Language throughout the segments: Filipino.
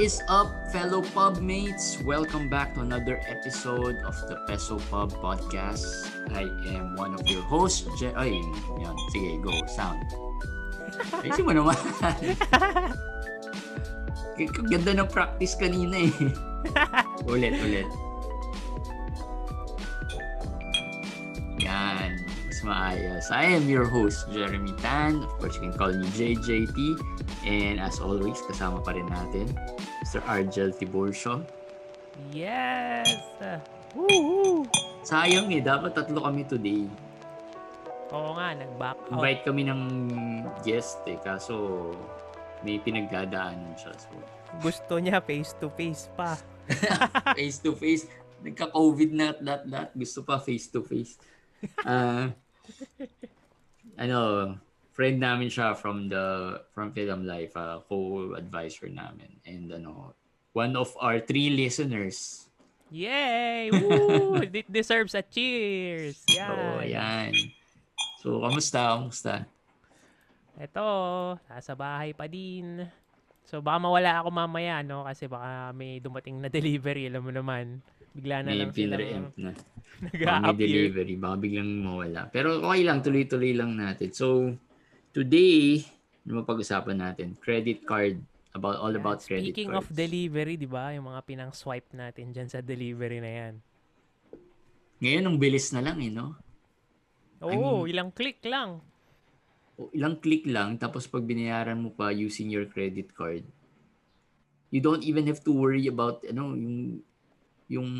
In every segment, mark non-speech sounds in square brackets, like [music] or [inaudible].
is up, fellow pub mates? Welcome back to another episode of the Peso Pub Podcast. I am one of your hosts, Je- Ay, yan. Sige, go. Sound. [laughs] Ayusin mo naman. Ganda ng practice kanina eh. [laughs] ulit, ulit. Yan. Mas maayos. I am your host, Jeremy Tan. Of course, you can call me JJT. And as always, kasama pa rin natin, Mr. Argel Tiburcio. Yes! Woohoo! Sayang eh, dapat tatlo kami today. Oo nga, nag-back out. Invite kami ng guest eh, kaso may pinagdadaanan siya. So, Gusto niya face-to-face pa. face to face. Nagka-COVID na at that, that. Gusto pa face to face. Ah, ano, friend namin siya from the from Film Life, uh, co-advisor namin. And ano, one of our three listeners. Yay! Woo! It deserves a cheers! [laughs] Yan. So, ayan. So, kamusta? Kamusta? Ito, nasa bahay pa din. So, baka mawala ako mamaya, no? Kasi baka may dumating na delivery, alam mo naman. Bigla na May lang pinre-empt na. [laughs] Nag-a-appear. delivery. Baka biglang mawala. Pero okay lang, tuloy-tuloy lang natin. So, today, ano mapag-usapan natin? Credit card. About all Yan. about credit Speaking cards. of delivery, di ba? Yung mga pinang-swipe natin dyan sa delivery na yan. Ngayon, ang bilis na lang eh, no? Oo, ilang click lang. Ilang click lang, tapos pag binayaran mo pa using your credit card, you don't even have to worry about, ano, yung, yung,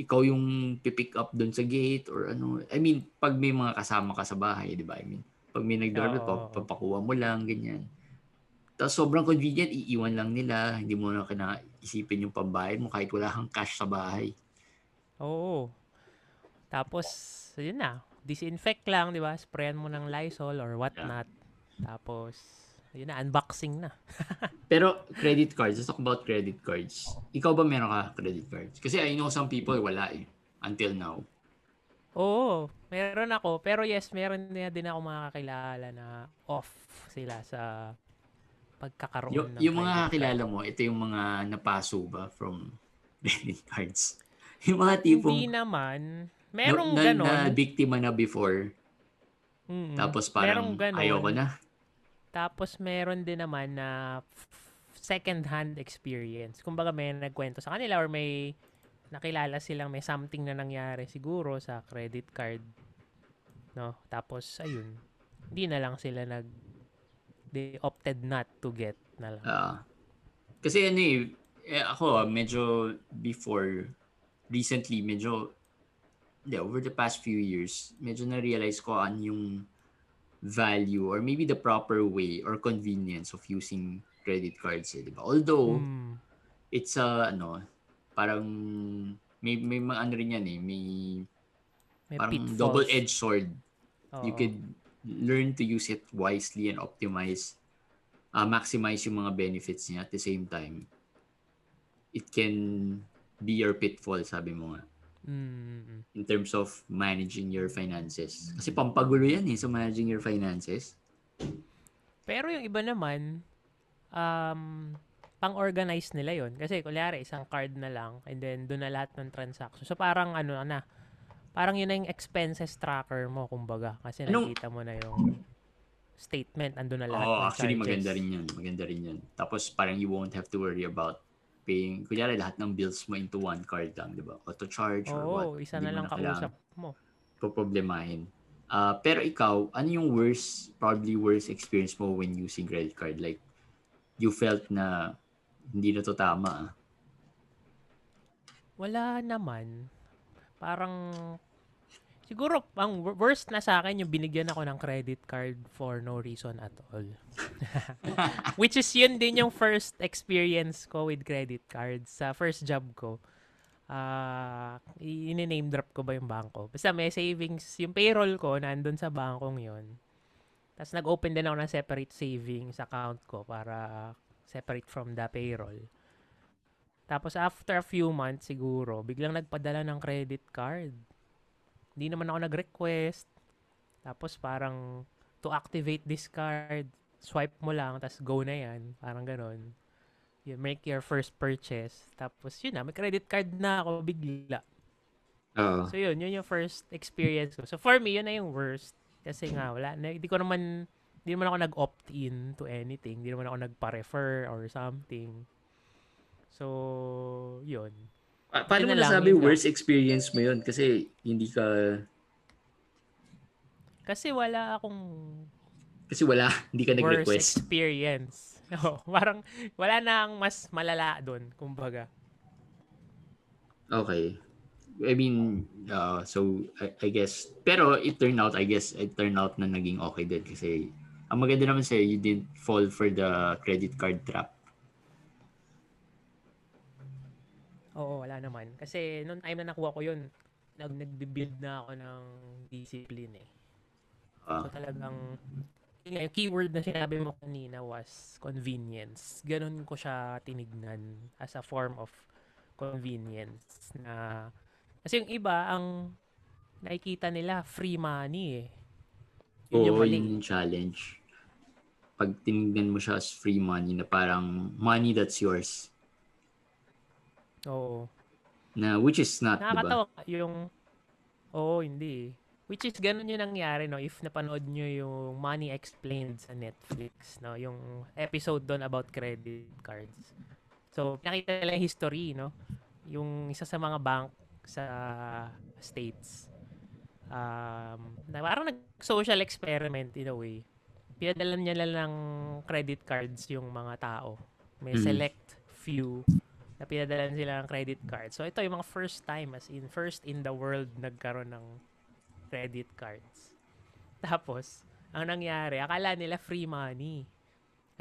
ikaw yung pipick up doon sa gate or ano. I mean, pag may mga kasama ka sa bahay, di ba? I mean, pag may Oo. pa, papakuha mo lang, ganyan. Tapos sobrang convenient, iiwan lang nila. Hindi mo na kinaisipin yung pambayad mo kahit wala kang cash sa bahay. Oo. Tapos, yun na. Disinfect lang, di ba? Sprayan mo ng Lysol or what not. Tapos, yun na, unboxing na. [laughs] Pero credit cards, let's talk about credit cards. Ikaw ba meron ka credit cards? Kasi I know some people wala eh. Until now. Oo, meron ako. Pero yes, meron na din ako mga kakilala na off sila sa pagkakaroon Yung, ng yung mga kakilala mo, ito yung mga napaso ba from [laughs] credit cards? Yung mga tipong Hindi naman. Merong na, na, ganon. na biktima na before, Mm-mm. tapos parang ayoko na. Tapos meron din naman na second hand experience. Kumbaga may nagkwento sa kanila or may nakilala silang may something na nangyari siguro sa credit card. No? Tapos ayun. Hindi na lang sila nag they opted not to get na lang. Ah. kasi ano eh, eh, ako medyo before, recently, medyo, hindi, over the past few years, medyo na-realize ko ano yung value or maybe the proper way or convenience of using credit cards eh, di ba? Although, Mm. it's a, ano, parang, may, may mga ano rin yan eh, may, May parang pitfalls. double-edged sword. You Oo. could learn to use it wisely and optimize, uh, maximize yung mga benefits niya at the same time. It can be your pitfall, sabi mo nga, Mm. in terms of managing your finances. Kasi pampagulo yan eh, sa managing your finances. Pero yung iba naman, um, pang-organize nila yon Kasi, kulyari, isang card na lang, and then doon na lahat ng transaction. So, parang ano na, parang yun na yung expenses tracker mo, kumbaga. Kasi Anong- nakita mo na yung statement, andun na lahat Oo, ng actually charges. maganda rin yun. Maganda rin yun. Tapos parang you won't have to worry about paying, kunyari lahat ng bills mo into one card lang, di ba? Auto charge or what. Oo, isa na lang kausap mo. poproblemahin. Ah, pero ikaw, ano yung worst, probably worst experience mo when using credit card? Like, you felt na hindi na to tama. ah. Wala naman. Parang, siguro, ang wor- worst na sa akin yung binigyan ako ng credit card for no reason at all. [laughs] Which is yun din yung first experience ko with credit cards sa first job ko. Ah, uh, name drop ko ba yung bangko? Basta may savings, yung payroll ko nandun sa bangkong yon. Tapos nag-open din ako ng separate savings account ko para separate from the payroll. Tapos after a few months siguro, biglang nagpadala ng credit card. Hindi naman ako nag-request. Tapos parang to activate this card, swipe mo lang, tapos go na yan. Parang ganon. you make your first purchase. Tapos yun na, may credit card na ako bigla. Oo. So yun, yun yung first experience ko. So for me, yun na yung worst. Kasi nga, wala, hindi ko naman, hindi naman ako nag-opt-in to anything. Hindi naman ako nagpa-refer or something. So, yun. Pa- paano mo nasabi yun lang. worst experience mo yun? Kasi hindi ka... Kasi wala akong Kasi wala, [laughs] hindi ka worst nag-request. experience. [laughs] No, parang wala na ang mas malala doon, kumbaga. Okay. I mean, uh, so I, I guess, pero it turned out, I guess, it turned out na naging okay din kasi ang maganda naman sa'yo, you didn't fall for the credit card trap. Oo, wala naman. Kasi noong time na nakuha ko yun, nag nagbi-build na ako ng discipline eh. Ah. So talagang yun nga, yung keyword na sinabi mo kanina was convenience. Ganon ko siya tinignan as a form of convenience na kasi yung iba ang nakikita nila free money eh. Yun yung Oo, mali. yun yung challenge. Pag tinignan mo siya as free money na parang money that's yours. Oo. Na which is not, di ba? Nakakatawa yung Oo, hindi. Which is ganun yung nangyari no if napanood nyo yung Money Explained sa Netflix no yung episode doon about credit cards. So nakita nila yung history no yung isa sa mga bank sa states um, na parang nag-social experiment in a way. Pinadala niya lang ng credit cards yung mga tao. May Mhm. select few na pinadala sila ng credit card. So ito yung mga first time as in first in the world nagkaroon ng credit cards. [laughs] Tapos, ang nangyari, akala nila free money.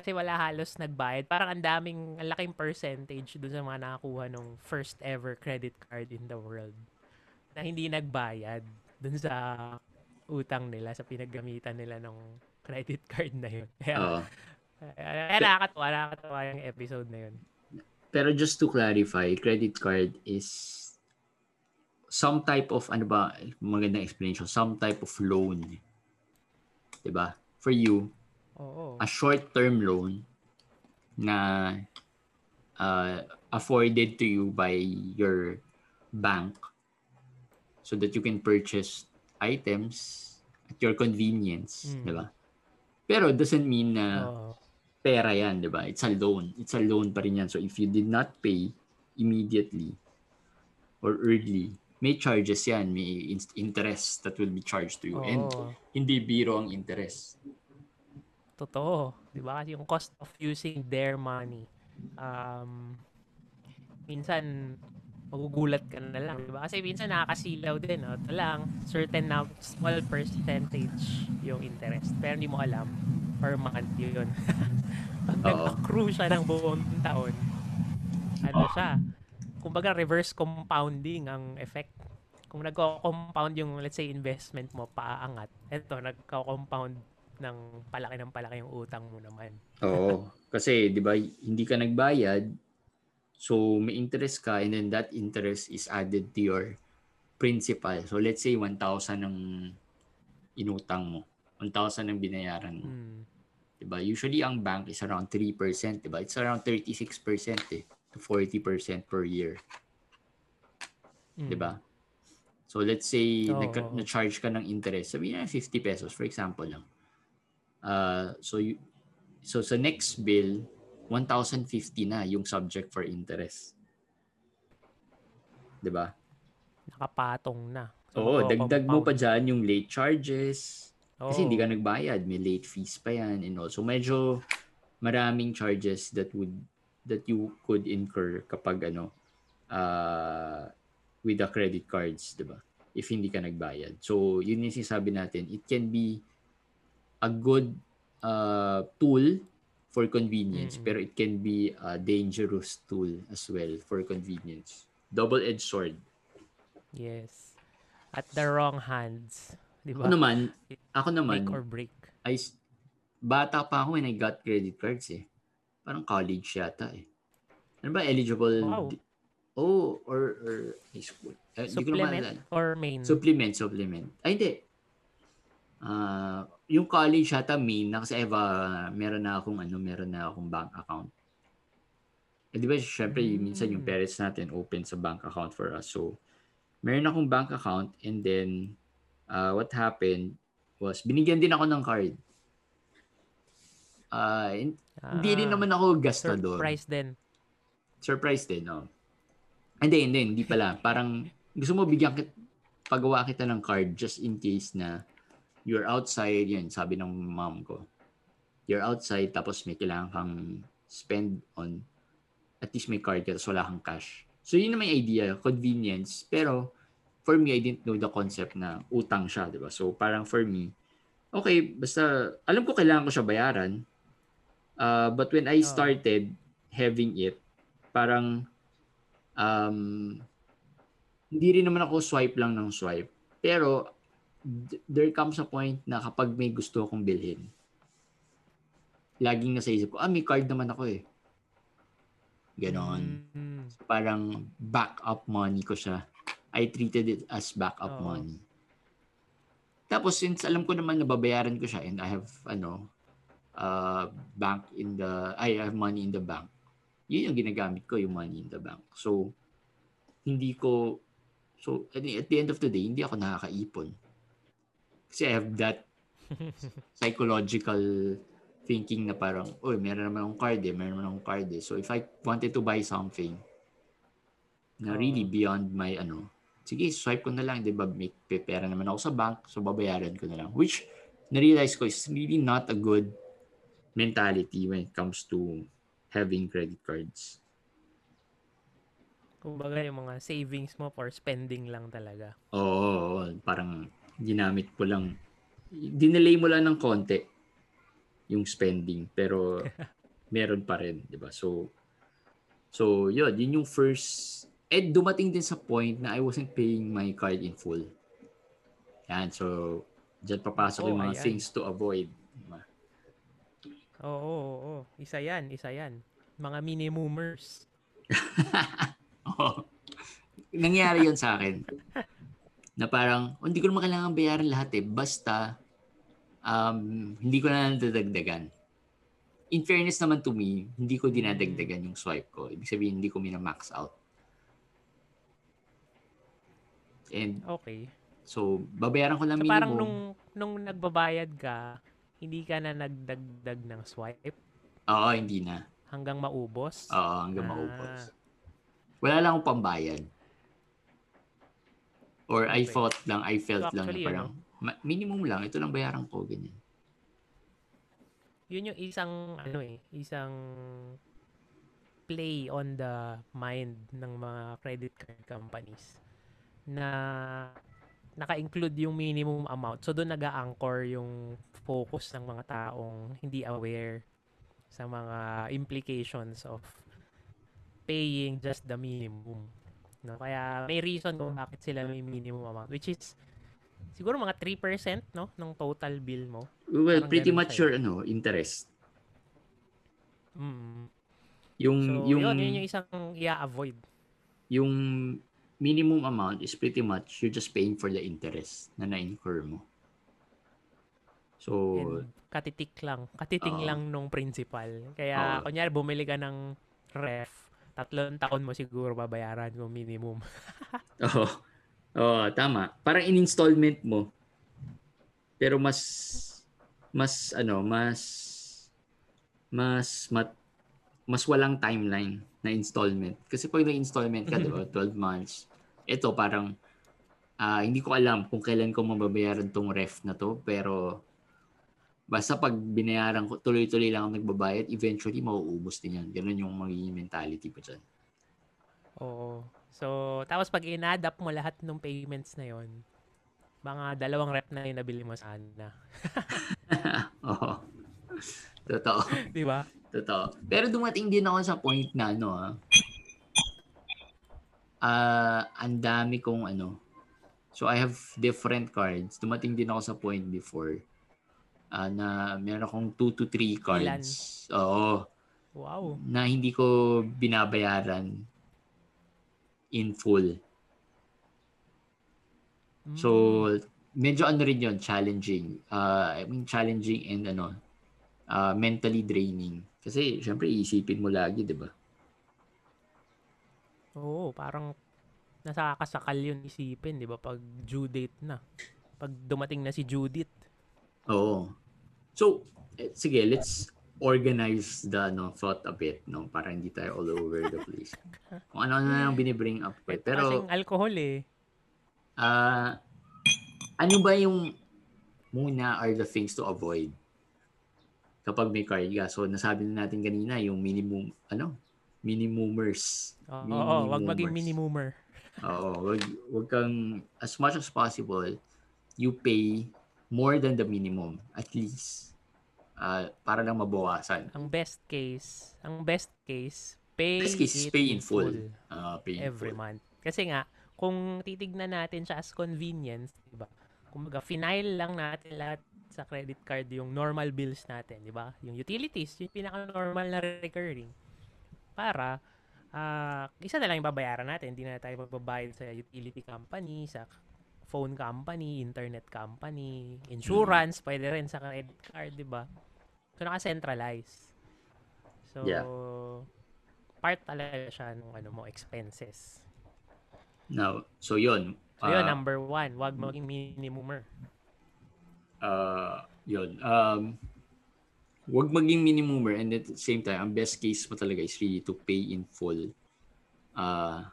Kasi wala halos nagbayad. Parang ang daming, ang laking percentage dun sa mga nakakuha ng first ever credit card in the world na hindi nagbayad dun sa utang nila, sa pinaggamitan nila ng credit card na yun. Kaya, Oo. kaya nakakatawa, nakakatawa yung episode na yun. Pero just to clarify, credit card is some type of, ano ba, magandang explanation, some type of loan. 'Di ba? For you, Oo. a short-term loan na uh, afforded to you by your bank so that you can purchase items at your convenience, Mm. 'di ba? Pero it doesn't mean na pera yan, di ba? It's a loan. It's a loan pa rin yan. So if you did not pay immediately or early, may charges yan. May in- interest that will be charged to you. And Oo. hindi biro ang interest. Totoo. 'Di ba? Kasi yung cost of using their money. Um, minsan, magugulat ka na lang. 'di ba? Kasi minsan nakakasilaw din. No? Ito lang, certain na small percentage yung interest. Pero hindi mo alam per month yun. [laughs] Pag nag-accrue siya ng buong taon, ano siya? Kumbaga reverse compounding ang effect. Kung nagko-compound yung let's say investment mo paaangat, eto nagko-compound ng palaki ng palaki yung utang mo naman. Oo. Kasi, di ba, hindi ka nagbayad, so may interest ka, and then that interest is added to your principal. So let's say 1,000 ang inutang mo. 1,000 ang binayaran mo. Mm. Diba? Usually ang bank is around 3%, diba? It's around 36% eh, to 40% per year, Mm. diba? So let's say nagka- na-charge ka ng interest, sabihin na 50 pesos for example lang. Uh, so you, so sa next bill, 1,050 na yung subject for interest. Diba? Nakapatong na. So, Oo, dagdag mo pa dyan yung late charges, Kasi Oo. hindi ka nagbayad, may late fees pa yan and also medyo maraming charges that would that you could incur kapag ano uh, with the credit cards, 'di ba? If hindi ka nagbayad. So, yun yung sinasabi natin, it can be a good uh, tool for convenience, Mm-mm. pero it can be a dangerous tool as well for convenience. Double-edged sword. Yes. At the wrong hands. Di Ako ba? naman, ako naman, Make or break. I bata pa ako when I got credit cards eh. Parang college yata eh. Ano ba eligible? Wow. di- Oh, or, or high school. Eh, di ko na Supplement maalala. or main? Supplement, supplement. Ay, hindi. Ah, yung college yata main na kasi Eva, meron na akong ano, meron na akong bank account. Eh, di ba, syempre, mm. minsan yung parents natin open sa bank account for us. So, meron akong bank account and then uh, what happened was binigyan din ako ng card. Uh, hindi rin ah, naman ako gastador. Surprise din. Surprise din, no. Oh. Hindi, hindi, hindi pala. Parang gusto mo bigyan kit pagawa kita ng card just in case na you're outside, yan, sabi ng mom ko. You're outside tapos may kailangan kang spend on at least may card ka tapos wala kang cash. So yun na may idea, convenience. Pero for me, I didn't know the concept na utang siya, di ba? So parang for me, okay, basta alam ko kailangan ko siya bayaran. Uh, but when I started having it, parang um, hindi rin naman ako swipe lang ng swipe. Pero there comes a point na kapag may gusto akong bilhin, laging nasa isip ko, ah, may card naman ako eh. Ganon. Mm-hmm. Parang backup money ko siya. I treated it as backup oh. money. Tapos since alam ko naman na babayaran ko siya and I have ano uh, bank in the I have money in the bank. Yun yung ginagamit ko yung money in the bank. So hindi ko so at the end of the day hindi ako nakakaipon. Kasi I have that [laughs] psychological thinking na parang, oh, meron naman akong card eh, meron naman akong card eh. So if I wanted to buy something na really beyond my ano, sige, swipe ko na lang, di ba? May pera naman ako sa bank, so babayaran ko na lang. Which, na-realize ko is really not a good mentality when it comes to having credit cards. Kumbaga yung mga savings mo for spending lang talaga. Oo, parang ginamit ko lang. Dinelay mo lang ng konti yung spending pero [laughs] meron pa rin, 'di ba? So so yun, yun yung first eh dumating din sa point na I wasn't paying my card in full. Yan, so diyan papasok oh, yung mga ayan. things to avoid. Diba? Oo, oo, oo. Isa yan, isa yan. Mga minimumers. [laughs] oh. Nangyari yun sa akin. [laughs] na parang, oh, hindi ko naman kailangan bayaran lahat eh. Basta, um, hindi ko na nadadagdagan. In fairness naman to me, hindi ko dinadagdagan yung swipe ko. Ibig sabihin, hindi ko mina-max out. And, okay. So, babayaran ko lang so, minimum. parang nung, nung nagbabayad ka, hindi ka na nagdagdag ng swipe? Oo, hindi na. Hanggang maubos? Oo, hanggang ah. maubos. Wala lang akong pambayad. Or okay. I thought lang, I felt so actually, lang parang, ano, minimum lang, ito lang bayaran ko, ganyan. Yun yung isang, ano eh, isang play on the mind ng mga credit card companies na naka-include yung minimum amount. So, doon nag-a-anchor yung focus ng mga taong hindi aware sa mga implications of paying just the minimum. No? Kaya may reason kung bakit sila may minimum amount, which is siguro mga 3% no ng total bill mo. Well, Parang pretty much your ano, interest. Mm. Yung so, yung yun, yun yung isang i-avoid. Yung minimum amount is pretty much you're just paying for the interest na na-incur mo. So, And katitik lang. Katiting uh, lang nung principal. Kaya, uh, kunyari, bumili ka ng ref, tatlong taon mo siguro babayaran yung minimum. [laughs] Oo. Oo, tama. Parang in-installment mo. Pero mas mas ano, mas mas mat, mas walang timeline na installment. Kasi pag na-installment ka, diba, 12 [laughs] months, ito parang uh, hindi ko alam kung kailan ko mababayaran tong ref na to, pero basta pag binayaran ko, tuloy-tuloy lang ako nagbabayad, eventually mauubos din yan. Ganun yung magiging mentality ko dyan. Oo. So, tapos pag in-add mo lahat ng payments na yon mga dalawang rep na yung nabili mo sana. [laughs] Oo. Totoo. Di ba? Totoo. Pero dumating din ako sa point na ano ah. Uh, ang dami kong ano. So I have different cards. Dumating din ako sa point before uh, na meron akong 2 to 3 cards. Ilan? Oo. Wow. Na hindi ko binabayaran in full. Mm. So, medyo ano rin yun, challenging. Uh, I mean, challenging and ano, uh, mentally draining. Kasi, syempre, iisipin mo lagi, di ba? Oo, parang nakakasakal yun isipin, di ba? Pag due date na. Pag dumating na si Judith. Oo. So, eh, sige, let's organize the no, thought a bit, no? Para hindi tayo all over the place. [laughs] Kung ano na lang binibring up ko. eh. Pero, Kasing alcohol eh. ah ano ba yung muna are the things to avoid kapag may card ka? So, nasabi na natin kanina, yung minimum, ano? Minimumers. Oo, oo, wag maging minimumer. Oo, wag, wag kang, as much as possible, you pay more than the minimum, at least. Uh, para lang mabawasan. Ang best case, ang best case, pay, Best case is pay in full. Uh, pay in every full. month. Kasi nga, kung titignan natin siya as convenience, di ba? Kumbaga, final lang natin lahat sa credit card yung normal bills natin, di ba? Yung utilities, yung pinaka-normal na recurring. Para, ah isa na lang yung babayaran natin. Hindi na tayo magbabayad sa utility company, sa phone company, internet company, insurance, pwede rin sa credit card, di ba? So, naka-centralize. So, Yeah. part talaga siya ng ano mo, expenses. Now, so yun. So, yun, uh, number one, wag maging minimumer. uh, yun. Um, wag maging minimumer and at the same time, ang best case mo talaga is really to pay in full uh,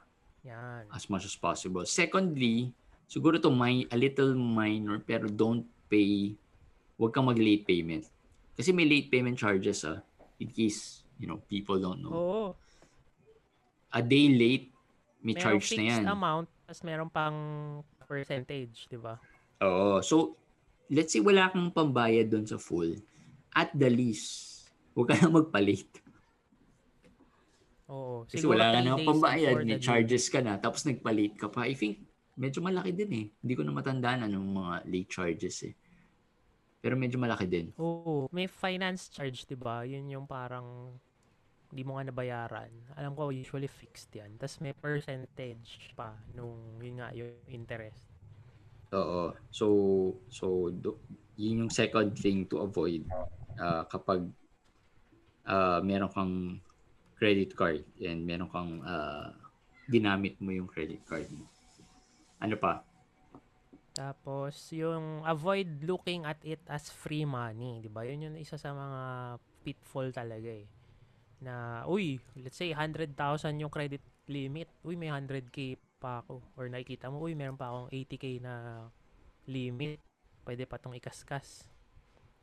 Yan. as much as possible. Secondly, siguro to my, a little minor pero don't pay, wag kang mag-late payment. Kasi may late payment charges ah, in case, you know, people don't know. Oo. A day late, may Merong charge na yan. amount, tapos meron pang percentage, di ba? Oo. So, let's say wala kang pambayad doon sa full. At the least, huwag ka na magpalit. Oo. Kasi Siguro wala ka na pambayad, may charges ka na, tapos nagpalit ka pa. I think, medyo malaki din eh. Hindi ko na matandaan anong mga late charges eh. Pero medyo malaki din. Oo. May finance charge, di ba? Yun yung parang hindi mo nga nabayaran. Alam ko, usually fixed yan. Tapos may percentage pa nung, yun nga, yung interest. Oo. So, so do, yun yung second thing to avoid ah, kapag ah, meron kang credit card and meron kang ah, ginamit mo yung credit card mo. Ano pa? Tapos, yung avoid looking at it as free money, di ba? Yun yung isa sa mga pitfall talaga eh. Na, uy, let's say 100,000 yung credit limit. Uy, may 100k pa ako. Or nakikita mo, uy, meron pa akong 80k na limit. Pwede pa tong ikaskas.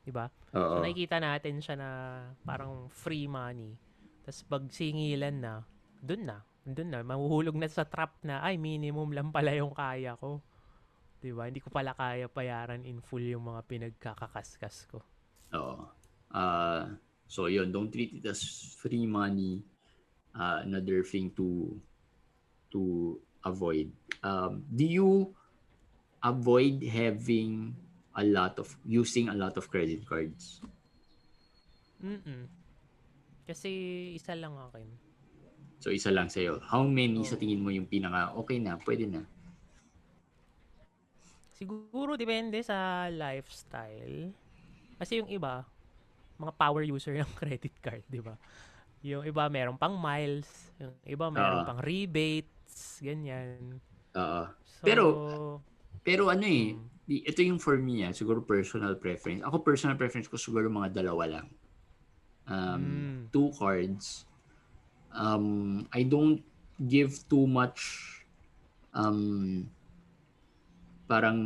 Di ba? So, nakikita natin siya na parang free money. Tapos pag singilan na, dun na. Dun na. Mahuhulog na sa trap na, ay, minimum lang pala yung kaya ko. Di ba? Hindi ko pala kaya bayaran in full yung mga pinagkakakaskas ko. Oo. Ah, so yun, don't treat it as free money. Ah, another thing to to avoid. Um, do you avoid having a lot of using a lot of credit cards? Mm Kasi isa lang akin. So isa lang sa'yo. How many sa tingin mo yung pinaka okay na, pwede na? Siguro depende sa lifestyle. Kasi yung iba, mga power user [laughs] ng credit card, di ba? Yung iba meron pang miles, yung iba meron Ah. pang rebates, ganyan. Oo. So, Pero- Pero ano eh, mm, ito yung for me ah, siguro personal preference. Ako personal preference ko siguro mga dalawa lang. Um, Mm. two cards. Um, I don't give too much um, parang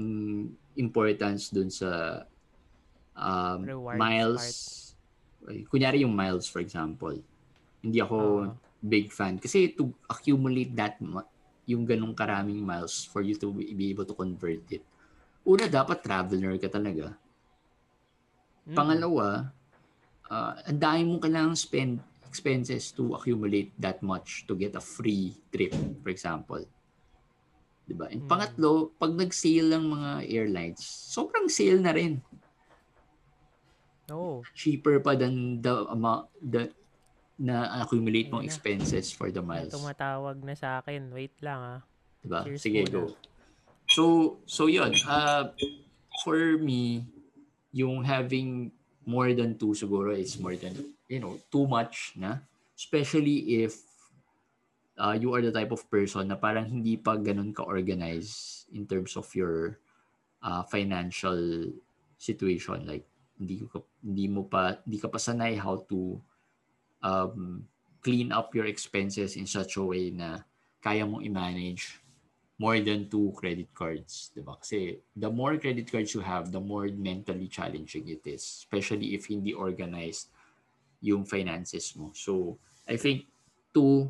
importance dun sa um, Rewards miles. Ay, Kunyari yung miles for example. Hindi ako Ah. big fan. Kasi to accumulate that yung ganong karaming miles for you to be be able to convert it. Una, dapat traveler ka talaga. mm, Pangalawa, uh, ang dami mong kailangang spend expenses to accumulate that much to get a free trip, for example. Diba? And Mm. pangatlo, pag nag-sale ng mga airlines, sobrang sale na rin. Oo. Cheaper pa than the amount the, na accumulate mong expenses for the miles. tumatawag na sa akin. Wait lang ah. Diba? Cheers Sige, muna. go. So, so yun. Uh, for me, yung having more than two siguro is more than, you know, too much na. Especially if uh, you are the type of person na parang hindi pa ganun ka-organize in terms of your uh, financial situation like hindi ko hindi mo pa hindi ka pa sanay how to um, clean up your expenses in such a way na kaya mong i-manage more than two credit cards, 'di ba? Kasi the more credit cards you have, the more mentally challenging it is, especially if hindi organized yung finances mo. So, I think two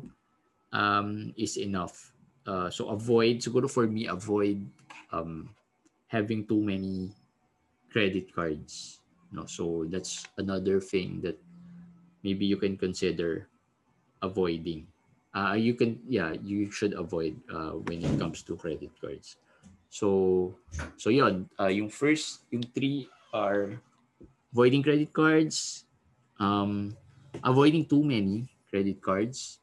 um, is enough. Uh, so avoid, siguro for me, avoid um, having too many credit cards. No, so that's another thing that maybe you can consider avoiding. Uh, you can, yeah, you should avoid uh, when it comes to credit cards. So, so yon, uh, yung first, yung three are avoiding credit cards, um, avoiding too many credit cards.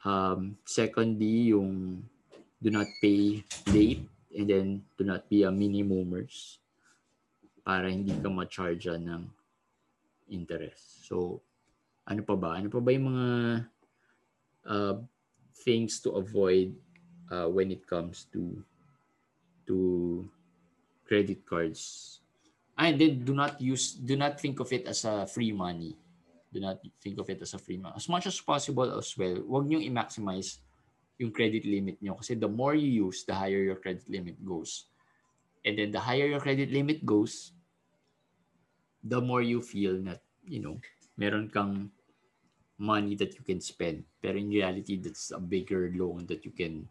Um, secondly, yung do not pay late and then do not be a minimumers para hindi ka ma-charge ng interest. So, ano pa ba? Ano pa ba yung mga uh, things to avoid uh, when it comes to to credit cards? And then do not use, do not think of it as a free money. Do not think of it as a free money. As much as possible as well, huwag niyong i-maximize yung credit limit nyo. Kasi the more you use, the higher your credit limit goes. And then the higher your credit limit goes, the more you feel that, you know, meron kang money that you can spend. Pero in reality, that's a bigger loan that you can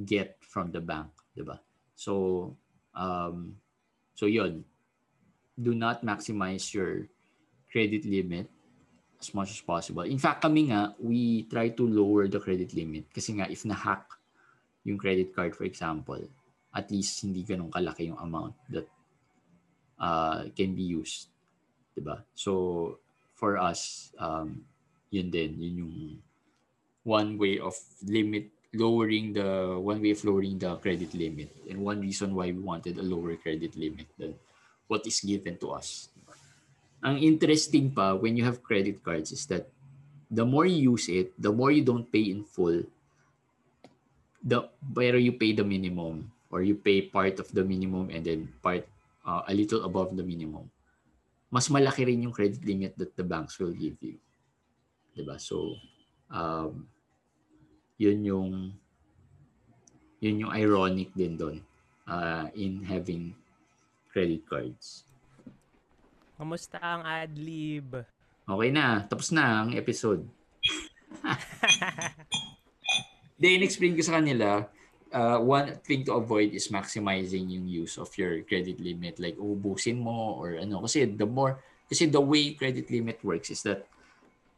get from the bank, di ba? So, um, so yon do not maximize your credit limit as much as possible. In fact, kami nga, we try to lower the credit limit. Kasi nga, if na-hack yung credit card, for example, at least hindi ganun kalaki yung amount that uh, can be used. Diba? So, for us, um, yun din, yun yung one way of limit, lowering the, one way of lowering the credit limit. And one reason why we wanted a lower credit limit than what is given to us ang interesting pa when you have credit cards is that the more you use it, the more you don't pay in full, the better you pay the minimum or you pay part of the minimum and then part uh, a little above the minimum. Mas malaki rin yung credit limit that the banks will give you. 'Di ba? So um yun yung yun yung ironic din doon uh, in having credit cards. Kamusta ang adlib? Okay na. Tapos na ang episode. [laughs] Then, explain ko sa kanila, uh, one thing to avoid is maximizing yung use of your credit limit. Like, ubusin mo or ano. Kasi the more, kasi the way credit limit works is that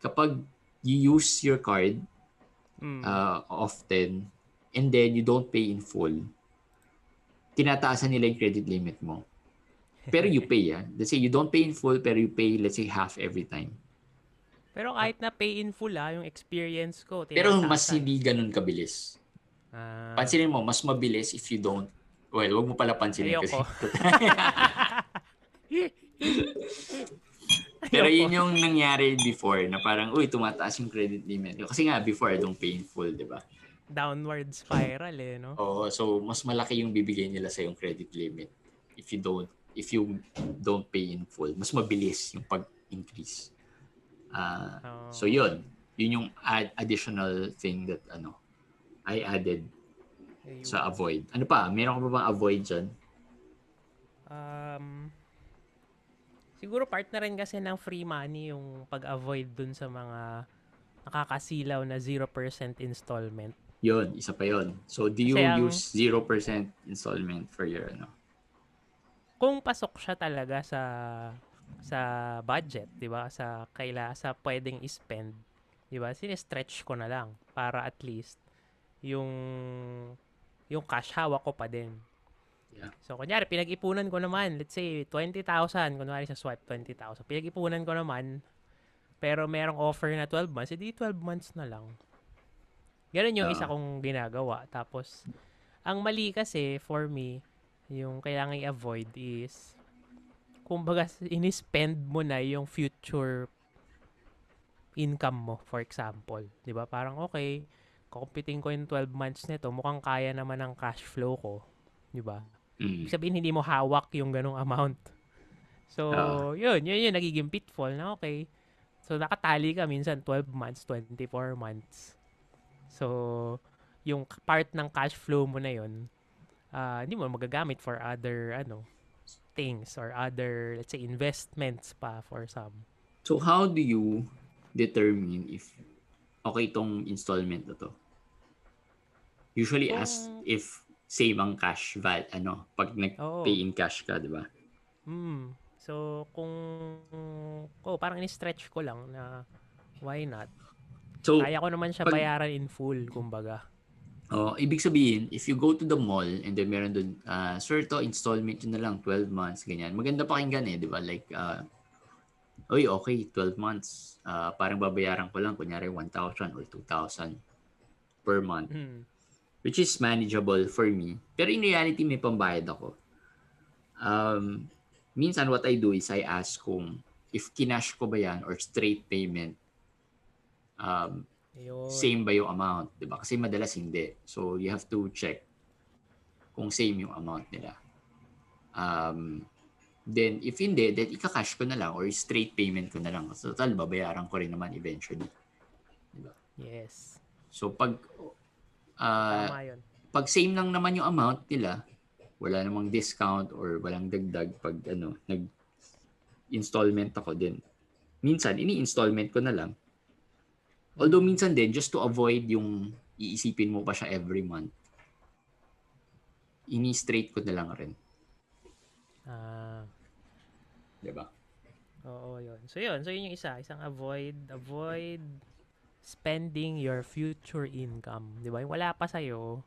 kapag you use your card mm. uh, often and then you don't pay in full, tinataasan nila yung credit limit mo. Pero you pay, ah. Let's say you don't pay in full, pero you pay, let's say, half every time. Pero kahit na pay in full, ah, yung experience ko. Pero mas hindi ganun kabilis. Ah. Pansinin mo, mas mabilis if you don't. Well, wag mo pala pansinin Ayoko. kasi. [laughs] Pero yun yung nangyari before na parang, uy, tumataas yung credit limit. Kasi nga, before, I don't pay in full, di ba? Downward spiral eh, no? Oo, so mas malaki yung bibigay nila sa yung credit limit if you don't if you don't pay in full, mas mabilis yung pag-increase. Uh, oh. So yun, yun yung add additional thing that ano I added Ayun. sa avoid. Ano pa? Meron ka pa bang avoid dyan? Um, siguro part na rin kasi ng free money yung pag-avoid dun sa mga nakakasilaw na 0% installment. Yun, isa pa yun. So, do you ang, use 0% installment for your ano? Kung pasok siya talaga sa sa budget, 'di ba? Sa kaila sa pwedeng i-spend, 'di ba? Sine-stretch ko na lang para at least yung yung cash hawak ko pa din. Yeah. So, kunyari, pinag-ipunan ko naman, let's say, 20,000, kunwari sa swipe, 20,000. Pinag-ipunan ko naman, pero merong offer na 12 months, edi 12 months na lang. Ganun yung uh, isa kong ginagawa. Tapos, ang mali kasi, for me, yung kailangan i-avoid is kumbaga ini-spend mo na yung future income mo for example 'di ba parang okay computing ko yung 12 months nito, mukhang kaya naman ng cash flow ko. Di ba? Mm. Sabihin, hindi mo hawak yung ganong amount. [laughs] So, Oo. yun, yun yung nagiging pitfall na okay. So, nakatali ka minsan 12 months, 24 months. So, yung part ng cash flow mo na yun, ah, hindi mo magagamit for other, ano, things or other, let's say, investments pa for some. So how do you determine if okay itong installment na to? Usually as Kung- if save ang cash val ano pag nag-pay in cash ka, di ba? Hmm. So, kung, oh, parang in-stretch ko lang na why not? So Kaya ko naman siya pag- bayaran in full, kumbaga. Oh, ibig sabihin if you go to the mall and then meron doon ah, sir to installment yun na lang 12 months ganyan. Maganda pakinggan eh, di ba? Like uh, Oy, okay, 12 months. Ah, parang babayaran ko lang kunyari 1,000 or 2,000 per month. Hmm. which is manageable for me. Pero in reality, may pambayad ako. Um, minsan what I do is I ask kung if kinash ko ba yan or straight payment, um, Ayun. same ba yung amount, di ba? Kasi madalas hindi. So you have to check kung same yung amount nila. Um, then if hindi, then ika-cash ko na lang or straight payment ko na lang. So total, babayaran ko rin naman eventually. Yes. So pag ah, yun. pag same lang naman yung amount nila, wala namang discount or walang dagdag pag ano, nag installment ako din. Minsan, ini-installment ko na lang. Although minsan din, just to avoid yung iisipin mo pa siya every month, ini-straight ko na lang rin. Ah, Di ba? oo, yun. So, yun. So, yun yung isa. Isang avoid, avoid spending your future income. Di ba? Yung wala pa sa'yo,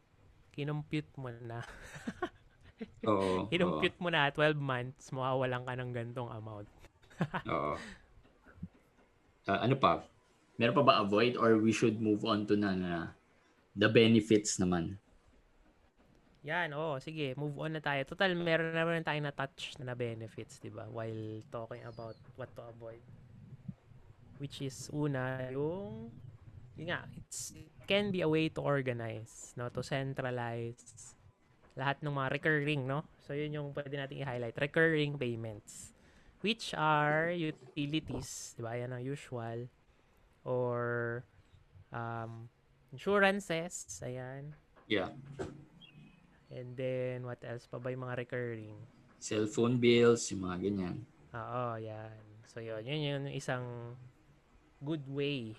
kinumpute mo na. [laughs] Oo. [laughs] oo, Kinumpute mo na 12 months, mawawalan ka ng gantong amount. [laughs] Oo. Ah, ano pa? Meron pa ba avoid or we should move on to na, na the benefits naman? Yan, oo. Sige, move on na tayo. Total, meron naman tayong na-touch na, na benefits, di ba? While talking about what to avoid. Which is, una, yung, yun nga, it's, it can be a way to organize, no? To centralize lahat ng mga recurring, no? So, yun yung pwede natin i-highlight. Recurring payments. Which are utilities, di ba? Yan ang usual. Or, um, insurances, ayan. Yeah. And then, what else pa ba yung mga recurring? Cellphone bills, yung mga ganyan. Oo, yan. So, yun. Yun yung isang good way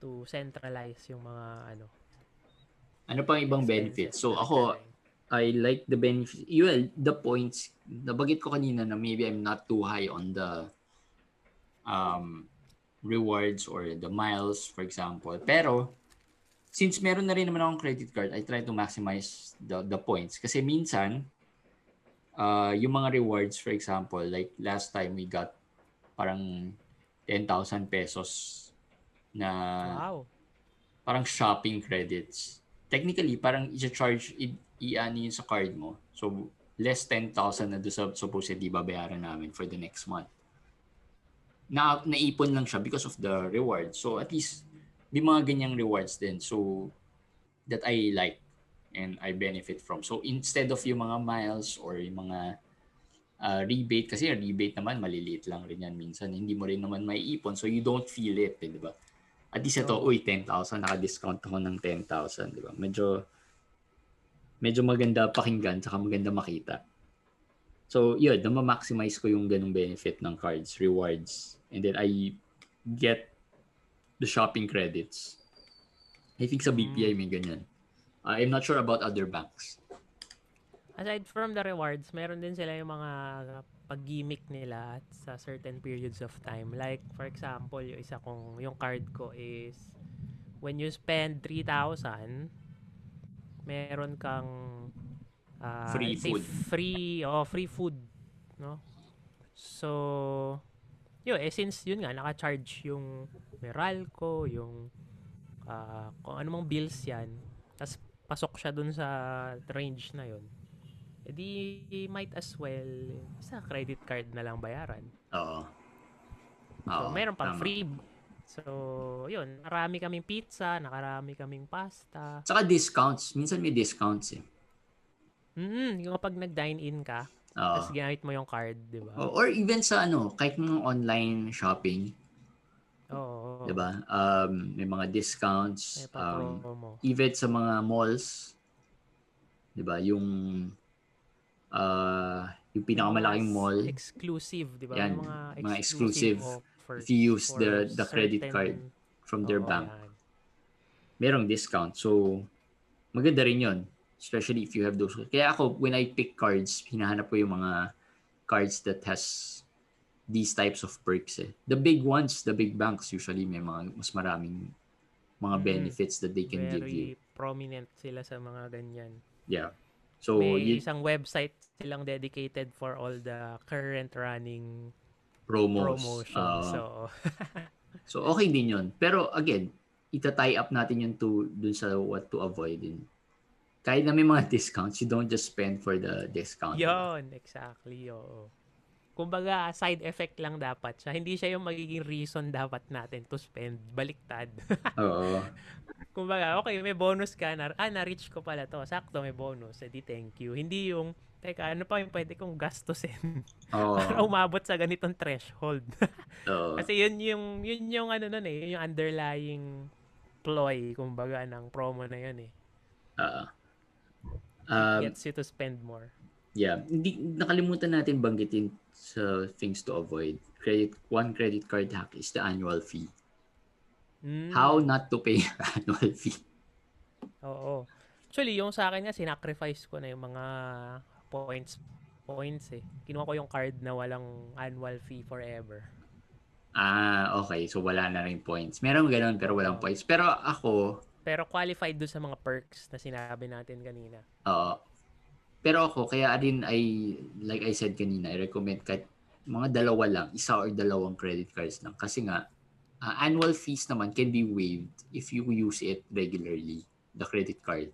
to centralize yung mga ano. Ano pang ibang benefits? So ako, I like the benefits. Well, the points, nabagit ko kanina na maybe I'm not too high on the um, rewards or the miles, for example. Pero, since meron na rin naman akong credit card, I try to maximize the, the points. Kasi minsan, uh, yung mga rewards, for example, like last time we got parang 10,000 pesos na Wow. parang shopping credits. Technically, parang i-charge, i-ano yun sa card mo. So, less 10,000 na doon sa supposedly babayaran namin for the next month. Na, naipon lang siya because of the reward. So, at least, may mga ganyang rewards din. So, that I like and I benefit from. So, instead of yung mga miles or yung mga uh, rebate, kasi yung rebate naman, maliliit lang rin yan minsan. Hindi mo rin naman may ipon. So, you don't feel it, eh, di ba? At least ito, uy, 10,000, naka-discount ako ng 10,000, di ba? Medyo, medyo maganda pakinggan, saka maganda makita. So, yun, na-maximize ko yung ganung benefit ng cards, rewards. And then I get the shopping credits. I think sa BPI may ganyan. Uh, I'm not sure about other banks. Aside from the rewards, meron din sila yung mga pag-gimmick nila at sa certain periods of time. Like, for example, yung isa kong, yung card ko is, when you spend 3,000, meron kang ah, Free food. Free, oh, free food. No? So, yun, eh, since yun nga, naka-charge yung Meralco, yung ah, kung ano mang bills yan, tas pasok siya dun sa range na yun, edi might as well sa credit card na lang bayaran. Oo. So, Oo, meron pang tama. free So, yun. Marami kaming pizza, nakarami kaming pasta. Saka discounts. Minsan may discounts eh. Mm yung kapag nag-dine-in ka, Oo. tapos ginamit mo yung card, di ba? O- Or even sa ano, kahit mga online shopping, Oo. 'di ba? Um, may mga discounts. May Um, promo. even sa mga malls, 'di ba? Yung uh, yung pinakamalaking mall, Exclusive, di ba? Yan, May mga, mga exclusive offers if you use for the the credit certain- card from their Oo, bank, yan. merong discount. So maganda rin 'yon, especially if you have those. Kaya ako when I pick cards, hinahanap ko yung mga cards that has these types of perks eh. The big ones, the big banks usually may mga mas maraming mga Mm. benefits that they can give you. Very prominent sila sa mga ganyan. Yeah. So May y- isang website silang dedicated for all the current running promos. promotions. uh, so, So okay din 'yon. Pero again, ita-tie up natin yung to dun sa what to avoid din. Kahit na may mga discounts, you don't just spend for the discount. yon exactly, oo. Kumbaga, side effect lang dapat siya. Hindi siya yung magiging reason dapat natin to spend. Baliktad. [laughs] Oo. Kumbaga, okay, may bonus ka. Na, ah, na-reach ko pala to. Sakto, may bonus. Edi, thank you. Hindi yung, teka, ano pa yung pwede kong gastusin Oo. [laughs] para umabot sa ganitong threshold. [laughs] Oo. Kasi yun yung, yun yung ano nun eh, yun yung underlying ploy, kumbaga, ng promo na yun eh. Oo. Um, Gets you to spend more. yeah. Hindi, nakalimutan natin banggitin sa things to avoid. Credit one credit card hack is the annual fee. Mm, How not to pay [laughs] annual fee. Oo. Actually, yung sa akin nga, sinacrifice ko na yung mga points points eh. Kinuha ko yung card na walang annual fee forever. Ah, okay. So wala na rin points. Meron ganun pero walang points. Pero ako, Pero qualified doon sa mga perks na sinabi natin kanina. Oo. pero ako, kaya rin I, like I said kanina, I recommend kahit mga dalawa lang, isa or dalawang credit cards lang. Kasi nga, ah, annual fees naman can be waived if you use it regularly, the credit card.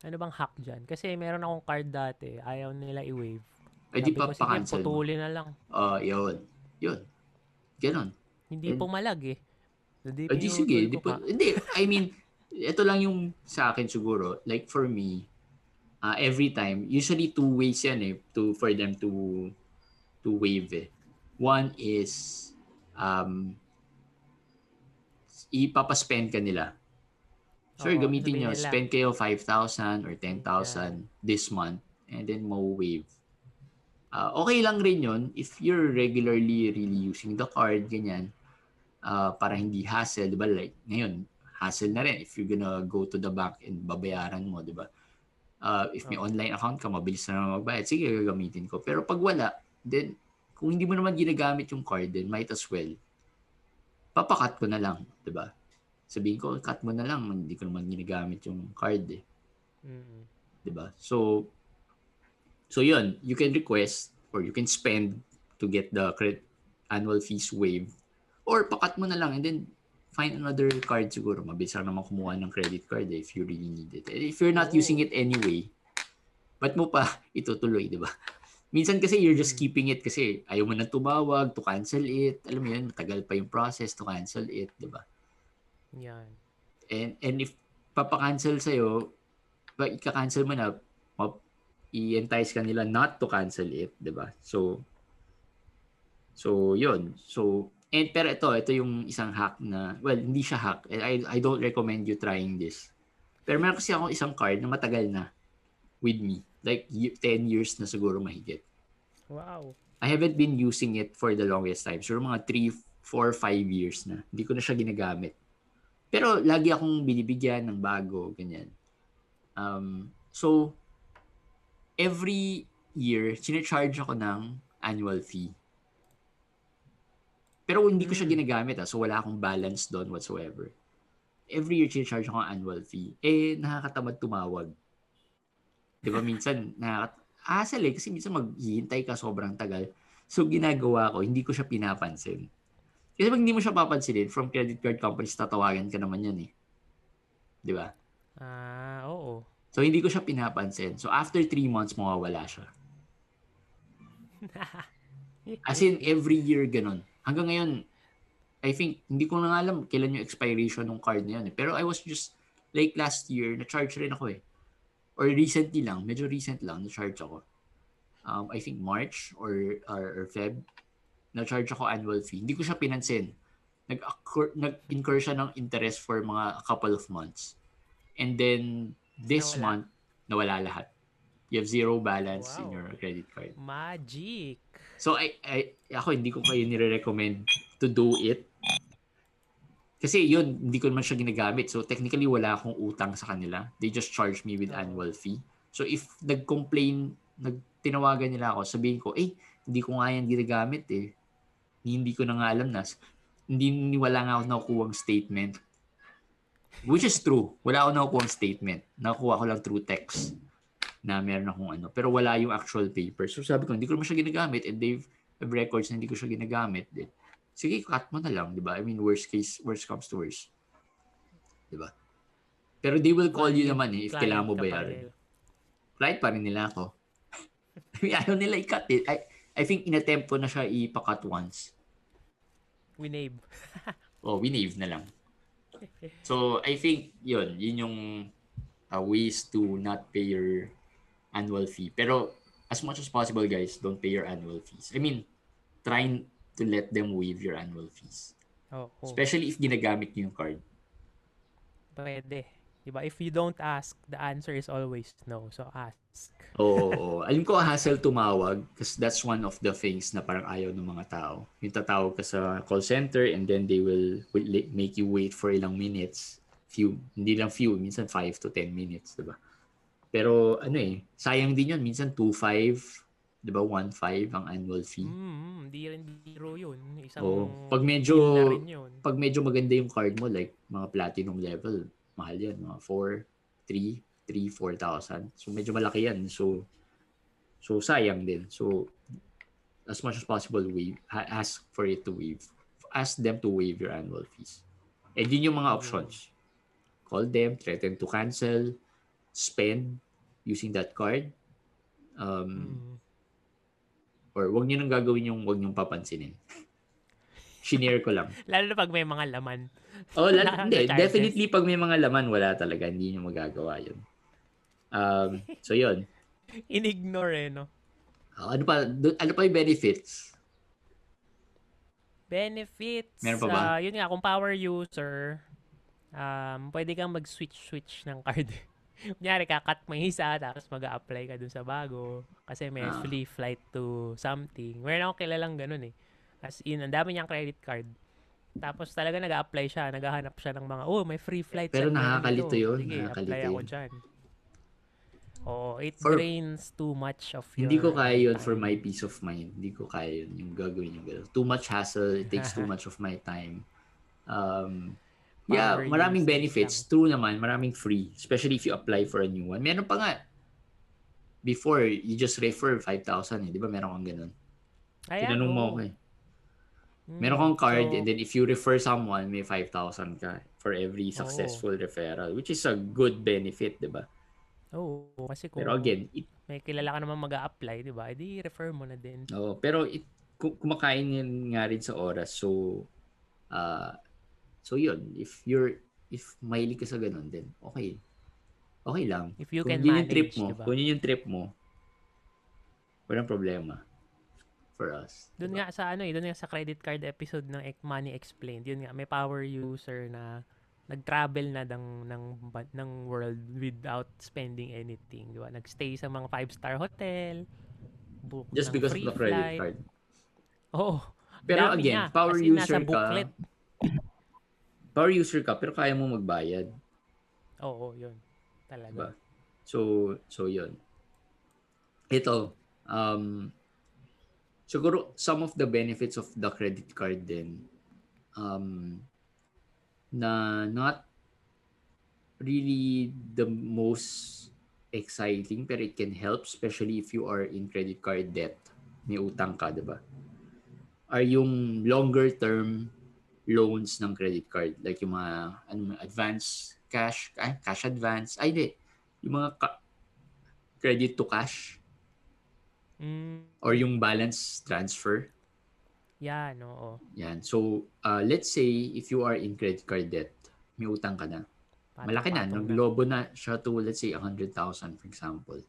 Ano bang hack dyan? Kasi meron akong card dati, ayaw nila i-waive. Eh di pa pa-cancel mo. putulin na lang. Ah, yun. Yun. Ganon. Hindi And- pumalag eh. Hindi Eh, di sige. pa. hindi, I mean, ito lang yung sa akin siguro. Like for me, uh, every time, usually two ways yan eh, to, for them to to waive eh. One is, um, ipapaspend ka nila. Sure, Oo, gamitin nyo, nila. spend kayo 5,000 or 10,000 this month and then mo-waive. Ah, okay lang rin yun if you're regularly really using the card, ganyan, ah, para hindi hassle, di ba? Like, ngayon, hassle na rin if you're gonna go to the bank and babayaran mo, di ba? Ah, if may Oo. online account ka, mabilis na naman magbayad, sige, gagamitin ko. Pero pag wala, then, kung hindi mo naman ginagamit yung card, then might as well, papakat ko na lang, di ba? Sabihin ko, cut mo na lang, hindi ko naman ginagamit yung card eh. Mm. 'di ba? So so yun, you can request or you can spend to get the credit annual fees waived or pakat mo na lang and then find another card siguro. Mabilis lang naman kumuha ng credit card eh, if you really need it. And if you're not Oo. using it anyway, ba't mo pa [laughs] itutuloy, 'di ba? Minsan kasi you're just Mm. keeping it kasi ayaw mo na tumawag to cancel it. Alam mo yun, matagal pa yung process to cancel it, 'di ba? Yan. And and if papa-cancel sa iyo, pa ika-cancel mo na, i-entice ka nila not to cancel it, 'di ba? So So, 'yun. So, and pero ito, ito yung isang hack na, well, hindi siya hack. I I don't recommend you trying this. Pero meron kasi ako isang card na matagal na with me. Like y- 10 years na siguro mahigit. Wow. I haven't been using it for the longest time. Siguro mga 3, 4, 5 years na. Hindi ko na siya ginagamit. Pero lagi akong binibigyan ng bago, ganyan. Um, so, every year, sinecharge ako ng annual fee. Pero hindi ko siya Mm. ginagamit, ah, so wala akong balance doon whatsoever. Every year, sinecharge ako ng annual fee. Eh, nakakatamad tumawag. Di ba minsan, [laughs] nakakat hassle eh, kasi minsan maghihintay ka sobrang tagal. So, ginagawa ko, hindi ko siya pinapansin. Kasi pag hindi mo siya papansinin, from credit card companies, tatawagan ka naman yan eh. Di ba? Ah, oo. So, hindi ko siya pinapansin. So, after three months, mawawala siya. [laughs] As in, every year, ganun. Hanggang ngayon, I think, hindi ko na nga alam kailan yung expiration ng card na yun. Eh. Pero I was just, like last year, na-charge rin ako eh. Or recently lang, medyo recent lang, na-charge ako. Um, I think March or, or, or Feb, na-charge ako annual fee. Hindi ko siya pinansin. Nag-incur, nag-incur siya ng interest for mga couple of months. And then, this nawala. month, nawala lahat. You have zero balance wow. in your credit card. Magic. So, I, I, ako hindi ko kayo nire-recommend to do it. Kasi yun, hindi ko naman siya ginagamit. So, technically, wala akong utang sa kanila. They just charge me with annual fee. So, if nag-complain, nagtinawagan nila ako, sabihin ko, eh, hindi ko nga yan ginagamit eh. Hindi ko na nga alam na. Hindi, wala nga ako nakukuha statement. Which is true. Wala ako nakukuha statement. Nakuha ko lang through text na meron akong ano. Pero wala yung actual paper. So sabi ko, hindi ko naman siya ginagamit and they've have records na hindi ko siya ginagamit. Then, sige, cut mo na lang, di ba? I mean, worst case, worst comes to worst. Di ba? Pero they will call you naman eh, if kailangan mo bayaran. Client pa rin nila ako. [laughs] I mean, ayaw nila i-cut it. I, I think inattempt ko na siya ipakat once. Winave. [laughs] oh, winave na lang. So, I think, yun, yun yung uh, ways to not pay your annual fee. Pero as much as possible, guys, don't pay your annual fees. I mean, try to let them waive your annual fees. Oh, oh. Especially if ginagamit niyo yung card. Pwede. Diba? If you don't ask, the answer is always no. So ask. Oo. oh, oh. [laughs] Alam ko, hassle tumawag because that's one of the things na parang ayaw ng mga tao. Yung tatawag ka sa call center and then they will, will make you wait for ilang minutes. Few, hindi lang few, minsan 5 to 10 minutes, diba? Pero ano eh, sayang din yun. Minsan 2.5, di ba? 1.5 ang annual fee. Mm, hindi rin biro yun. Isang oh, pag medyo, pag medyo maganda yung card mo, like mga platinum level, mahal yan. Mga 4, 3, 3, 4,000. So medyo malaki yan. So, so sayang din. So, as much as possible, waive, ask for it to waive. Ask them to waive your annual fees. And yun yung mga options. Call them, threaten to cancel, spend using that card. Um, mm. Or wag niyo nang gagawin yung wag niyo papansinin. Shinare ko lang. [laughs] Lalo na pag may mga laman. Oh, lalo, [laughs] hindi. Definitely pag may mga laman, wala talaga. Hindi niyo magagawa yun. Um, so yun. [laughs] Inignore eh, no? Uh, ano pa, ano pa yung benefits? Benefits? Meron pa ba? Uh, yun nga, kung power user, um, pwede kang mag-switch-switch ng card. [laughs] Kunyari, kakat mo isa, tapos mag apply ka dun sa bago. Kasi may ah. free flight to something. Meron ako kilalang ganun eh. As in, ang dami niyang credit card. Tapos talaga nag apply siya, naghahanap siya ng mga, oh, may free flight. Pero nakakalito yun. Sige, nakakalito apply ako dyan. Oh, it for, drains too much of your Hindi ko kaya yun time. for my peace of mind. Hindi ko kaya yun, yung gagawin yung gano'n. Too much hassle, it takes too [laughs] much of my time. Um, Yeah, maraming benefits. Lang. True naman, maraming free. Especially if you apply for a new one. Meron pa nga. Before, you just refer 5,000 eh. Di ba meron kang ganun? Ay, Tinanong mo ako eh. Mm, meron kang card so, and then if you refer someone, may 5,000 ka for every successful oh. referral. Which is a good benefit, di ba? Oo. Oh, kasi kung pero again, it, may kilala ka naman mag apply di ba? Edi refer mo na din. Oo. Oh, pero it, kumakain nga rin sa oras. So, uh, So yun, if you're if mahilig ka sa ganun din, okay. Okay lang. If you kung can manage, yung trip mo, diba? kung yun yung trip mo, walang problema for us. Doon diba? nga sa ano eh, doon nga sa credit card episode ng Money Explained, yun nga may power user na nag-travel na ng ng ng world without spending anything, di ba? Nag-stay sa mga five-star hotel, book Just because of the credit flight. card. Oh, Pero again, niya, power user ka, power user ka pero kaya mo magbayad. Oo, yun. Talaga. Diba? So, so yun. Ito, um, siguro some of the benefits of the credit card din, um, na not really the most exciting pero it can help especially if you are in credit card debt may utang ka, di ba? Are yung longer term loans ng credit card. Like yung mga ano, advance cash, ay, cash advance. Ay, di. Yung mga ka- credit to cash. Mm. Or yung balance transfer. Yan, oo. Yan. So, uh, let's say if you are in credit card debt, may utang ka na. Malaki na. Naglobo na siya to, let's say, 100,000 for example.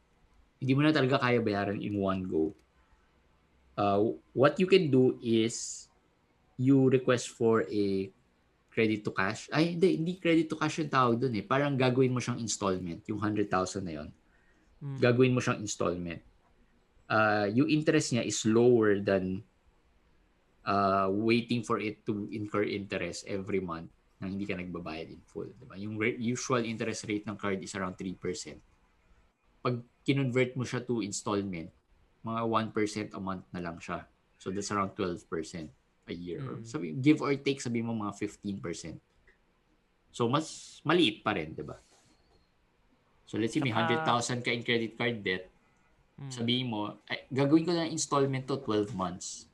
Hindi mo na talaga kaya bayaran in one go. Uh, what you can do is you request for a credit to cash. Ay, hindi, hindi credit to cash yung tawag dun eh. Parang gagawin mo siyang installment, yung 100,000 na yon. Mm. Gagawin mo siyang installment. Uh, yung interest niya is lower than uh, waiting for it to incur interest every month na hindi ka nagbabayad in full. Diba? Yung re- usual interest rate ng card is around 3%. Pag kinonvert mo siya to installment, mga 1% a month na lang siya. So that's around 12% a year. Mm. sabi, give or take, sabi mo mga 15%. So mas maliit pa rin, di ba? So let's say may Saka- 100,000 ka in credit card debt, Mm. sabihin mo, ay, gagawin ko na installment to 12 months.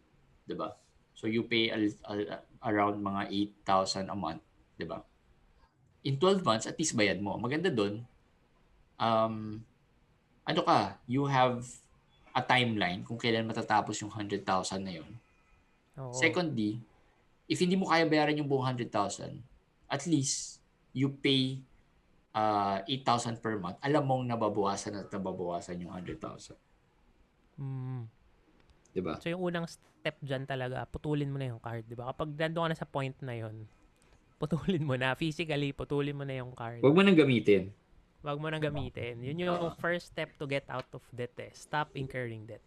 'Di ba? So you pay al- al- around mga 8,000 a month, 'di ba? In 12 months, at least bayad mo. Maganda doon, um, ano ka, you have a timeline kung kailan matatapos yung 100,000 na yun. Oo. Secondly, if hindi mo kaya bayaran yung buong 100,000, at least you pay uh, 8,000 per month. Alam mong nababawasan at nababawasan yung 100,000. Mm. 'Di ba? So yung unang step dyan talaga, putulin mo na yung card, di ba? Kapag nandun ka na sa point na yon putulin mo na. Physically, putulin mo na yung card. Huwag mo nang gamitin. Wag mo nang gamitin. Yun yung first step to get out of debt eh. Stop incurring debt.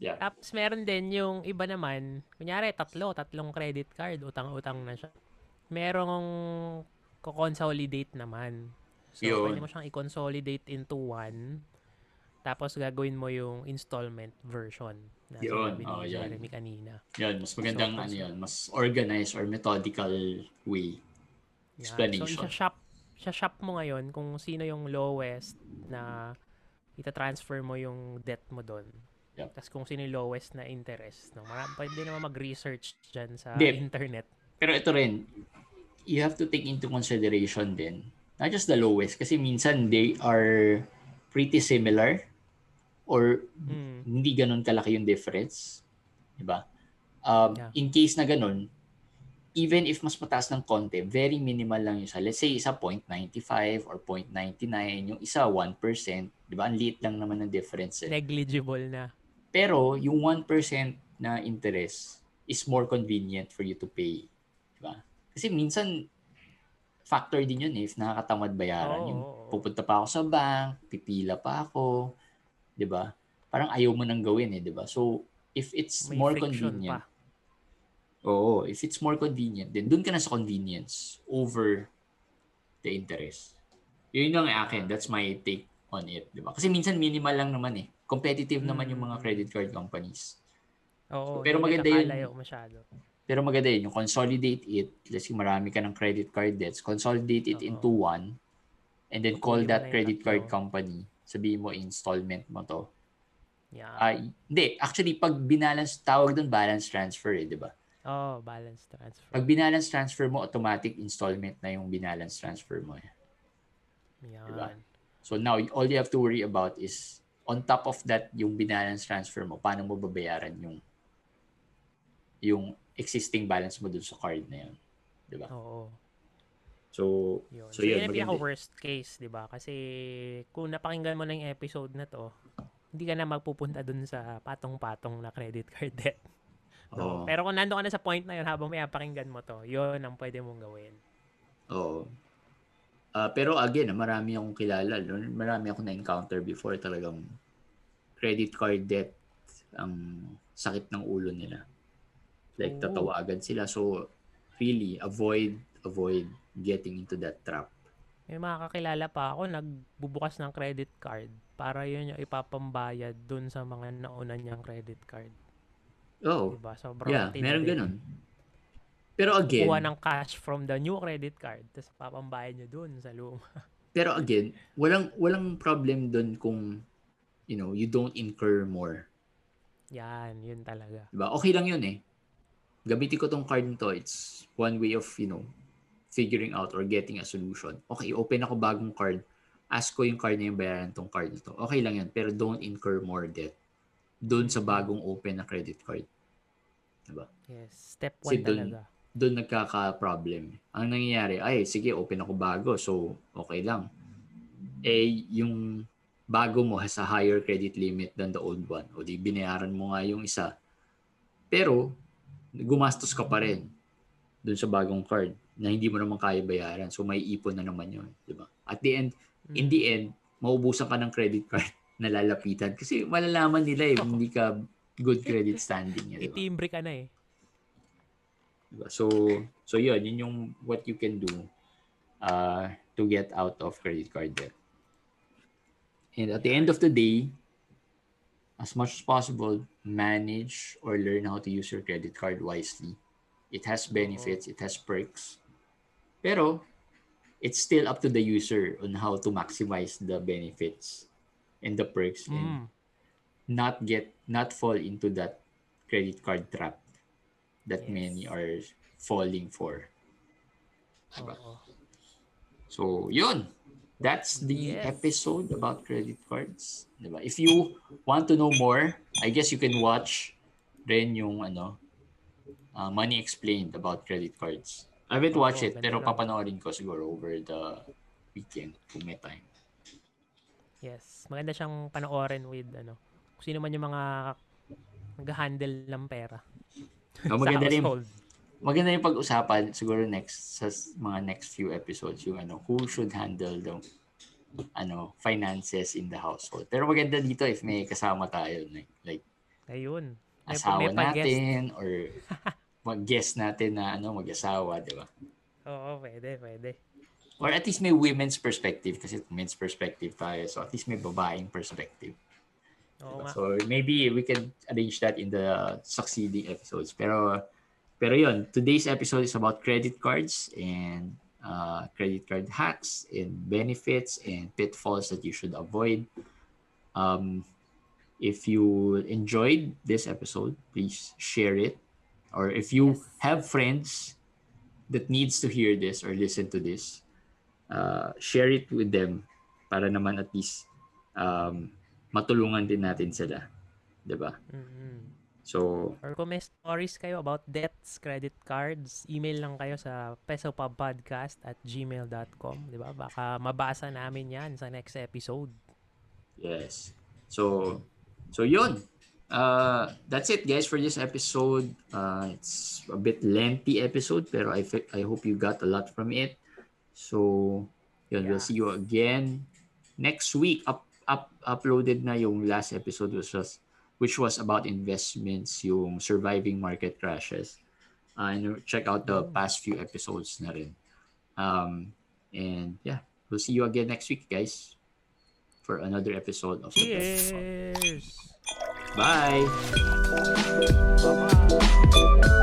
Yeah. Tapos meron din yung iba naman, kunyari tatlo, tatlong credit card, utang-utang na siya. Merong ko-consolidate naman. So, Yun. pwede mo siyang i-consolidate into one. Tapos gagawin mo yung installment version na Yun. Oh, yun. Jeremy kanina. Yan, mas magandang So, ano yan, mas organized or methodical way. Explanation. So, isa-shop, isa-shop mo ngayon kung sino yung lowest na ita-transfer mo yung debt mo doon. Yep. Tapos kung sino yung lowest na interest. No? Marami, pwede naman mag-research dyan sa Hindi. internet. Pero ito rin, you have to take into consideration din, not just the lowest, kasi minsan they are pretty similar or Mm. hindi ganun kalaki yung difference. Diba? Um, Yeah. In case na ganun, even if mas mataas ng konti, very minimal lang yung isa. Let's say isa 0.95 or 0.99, yung isa 1%. Diba? Ang liit lang naman ng difference. Eh. Negligible na. Pero yung 1% na interest is more convenient for you to pay. Diba? Kasi minsan, factor din yun eh, if nakakatamad bayaran. Oo, yung pupunta pa ako sa bank, pipila pa ako, 'di ba? Parang ayaw mo nang gawin eh, 'di ba? So, if it's May more convenient, pa. oo, if it's more convenient, then dun ka na sa convenience over the interest. Yun yung akin, that's my take on it, 'di ba? Kasi minsan minimal lang naman eh. Competitive naman yung mga Mm. credit card companies. Oo, Pero hindi maganda yun. masyado. Pero maganda yun, yung consolidate it, let's say marami ka ng credit card debts, consolidate it Oo. into one, and then call that credit card company. Sabihin mo, installment mo to. Yeah. Ay, hindi, actually, pag binalance, tawag doon balance transfer eh, di ba? oh, balance transfer. Pag binalance transfer mo, automatic installment na yung binalance transfer mo. eh. Yan. diba? So now, all you have to worry about is, on top of that, yung binalance transfer mo, paano mo babayaran yung yung existing balance mo dun sa card na yun. Di ba? Oo. So, Yun. so, So, yun, yun pinaka worst case, di ba? Kasi kung napakinggan mo na yung episode na to, hindi ka na magpupunta dun sa patong-patong na credit card debt. Oo. No? Pero kung nando ka na sa point na yun habang may pakinggan mo to, yun ang pwede mong gawin. Oo. Ah, pero again, ah, marami akong kilala. Marami akong na-encounter before talagang credit card debt ang sakit ng ulo nila. Like, Oo. tatawagan sila. So, really, avoid, avoid getting into that trap. May mga kakilala pa ako, nagbubukas ng credit card para yun yung ipapambayad dun sa mga nauna niyang credit card. Oh, Diba? Sobrang yeah, meron ganun. Pero again, Kuha ng cash from the new credit card, tapos papambayad niyo dun sa luma. [laughs] pero again, walang walang problem doon kung you know, you don't incur more. Yan, yun talaga. Diba? Okay lang yun eh. Gamitin ko tong card nito. It's one way of, you know, figuring out or getting a solution. Okay, open ako bagong card. Ask ko yung card na yung bayaran tong card nito. Okay lang yan. Pero don't incur more debt doon sa bagong open na credit card. Diba? Yes, step Kasi 1 dun- talaga. Doon nagkaka-problem. Ang nangyayari, ay, sige, open ako bago, so okay lang. Eh, yung bago mo has a higher credit limit than the old one. O di, binayaran mo nga yung isa. Pero, gumastos ka pa rin doon sa bagong card na hindi mo naman kaya bayaran. So, may ipon na naman yun. Di ba? At the end, in the end, maubusan ka ng credit card [laughs] na lalapitan. Kasi malalaman nila eh, hindi ka good credit standing. Eh, di ba? Itimbre ka na eh. So, so yun, yun yung what you can do uh, to get out of credit card debt. And at the end of the day, as much as possible, manage or learn how to use your credit card wisely. It has benefits, it has perks. Pero, it's still up to the user on how to maximize the benefits and the perks and Mm. not get not fall into that credit card trap that Yes. many are falling for. Diba? Oo. So, yun. That's the Yes. episode about credit cards. Diba? If you want to know more, I guess you can watch rin yung ano, uh, Money Explained about credit cards. I haven't watched it, pero papanoorin ko siguro over the weekend kung may time. Yes. Maganda siyang panoorin with ano. Kung sino man yung mga nag-handle ng pera. [laughs] Sa maganda rin, maganda yung pag-usapan siguro next sa mga next few episodes yung ano who should handle the ano finances in the household. Pero maganda dito if may kasama tayo like, like Ayun. May, asawa may natin or [laughs] mag-guest natin na ano mag-asawa, di ba? Oo, pwede, pwede. Or at least may women's perspective kasi men's perspective tayo. So at least may babaeng perspective. So maybe we can arrange that in the succeeding episodes. Pero pero yun, today's episode is about credit cards and uh, credit card hacks and benefits and pitfalls that you should avoid. Um, if you enjoyed this episode, please share it. Or if you Yes. have friends that needs to hear this or listen to this, uh, share it with them para naman at least um, matulungan din natin sila. 'Di ba? mm So, Or kung may stories kayo about debts, credit cards, email lang kayo sa pesopubpodcast at gmail.com. Di ba? Baka mabasa namin yan sa next episode. yes. So, so yun. Uh, that's it guys for this episode. Uh, it's a bit lengthy episode pero I I hope you got a lot from it. So, yun, we'll Yeah. see you again next week. Up, up uploaded na yung last episode which was which was about investments, yung surviving market crashes. Uh, and check out the mm. past few episodes na rin. Um, and yeah, we'll see you again next week, guys, for another episode of Cheers. Bye. Bye-bye.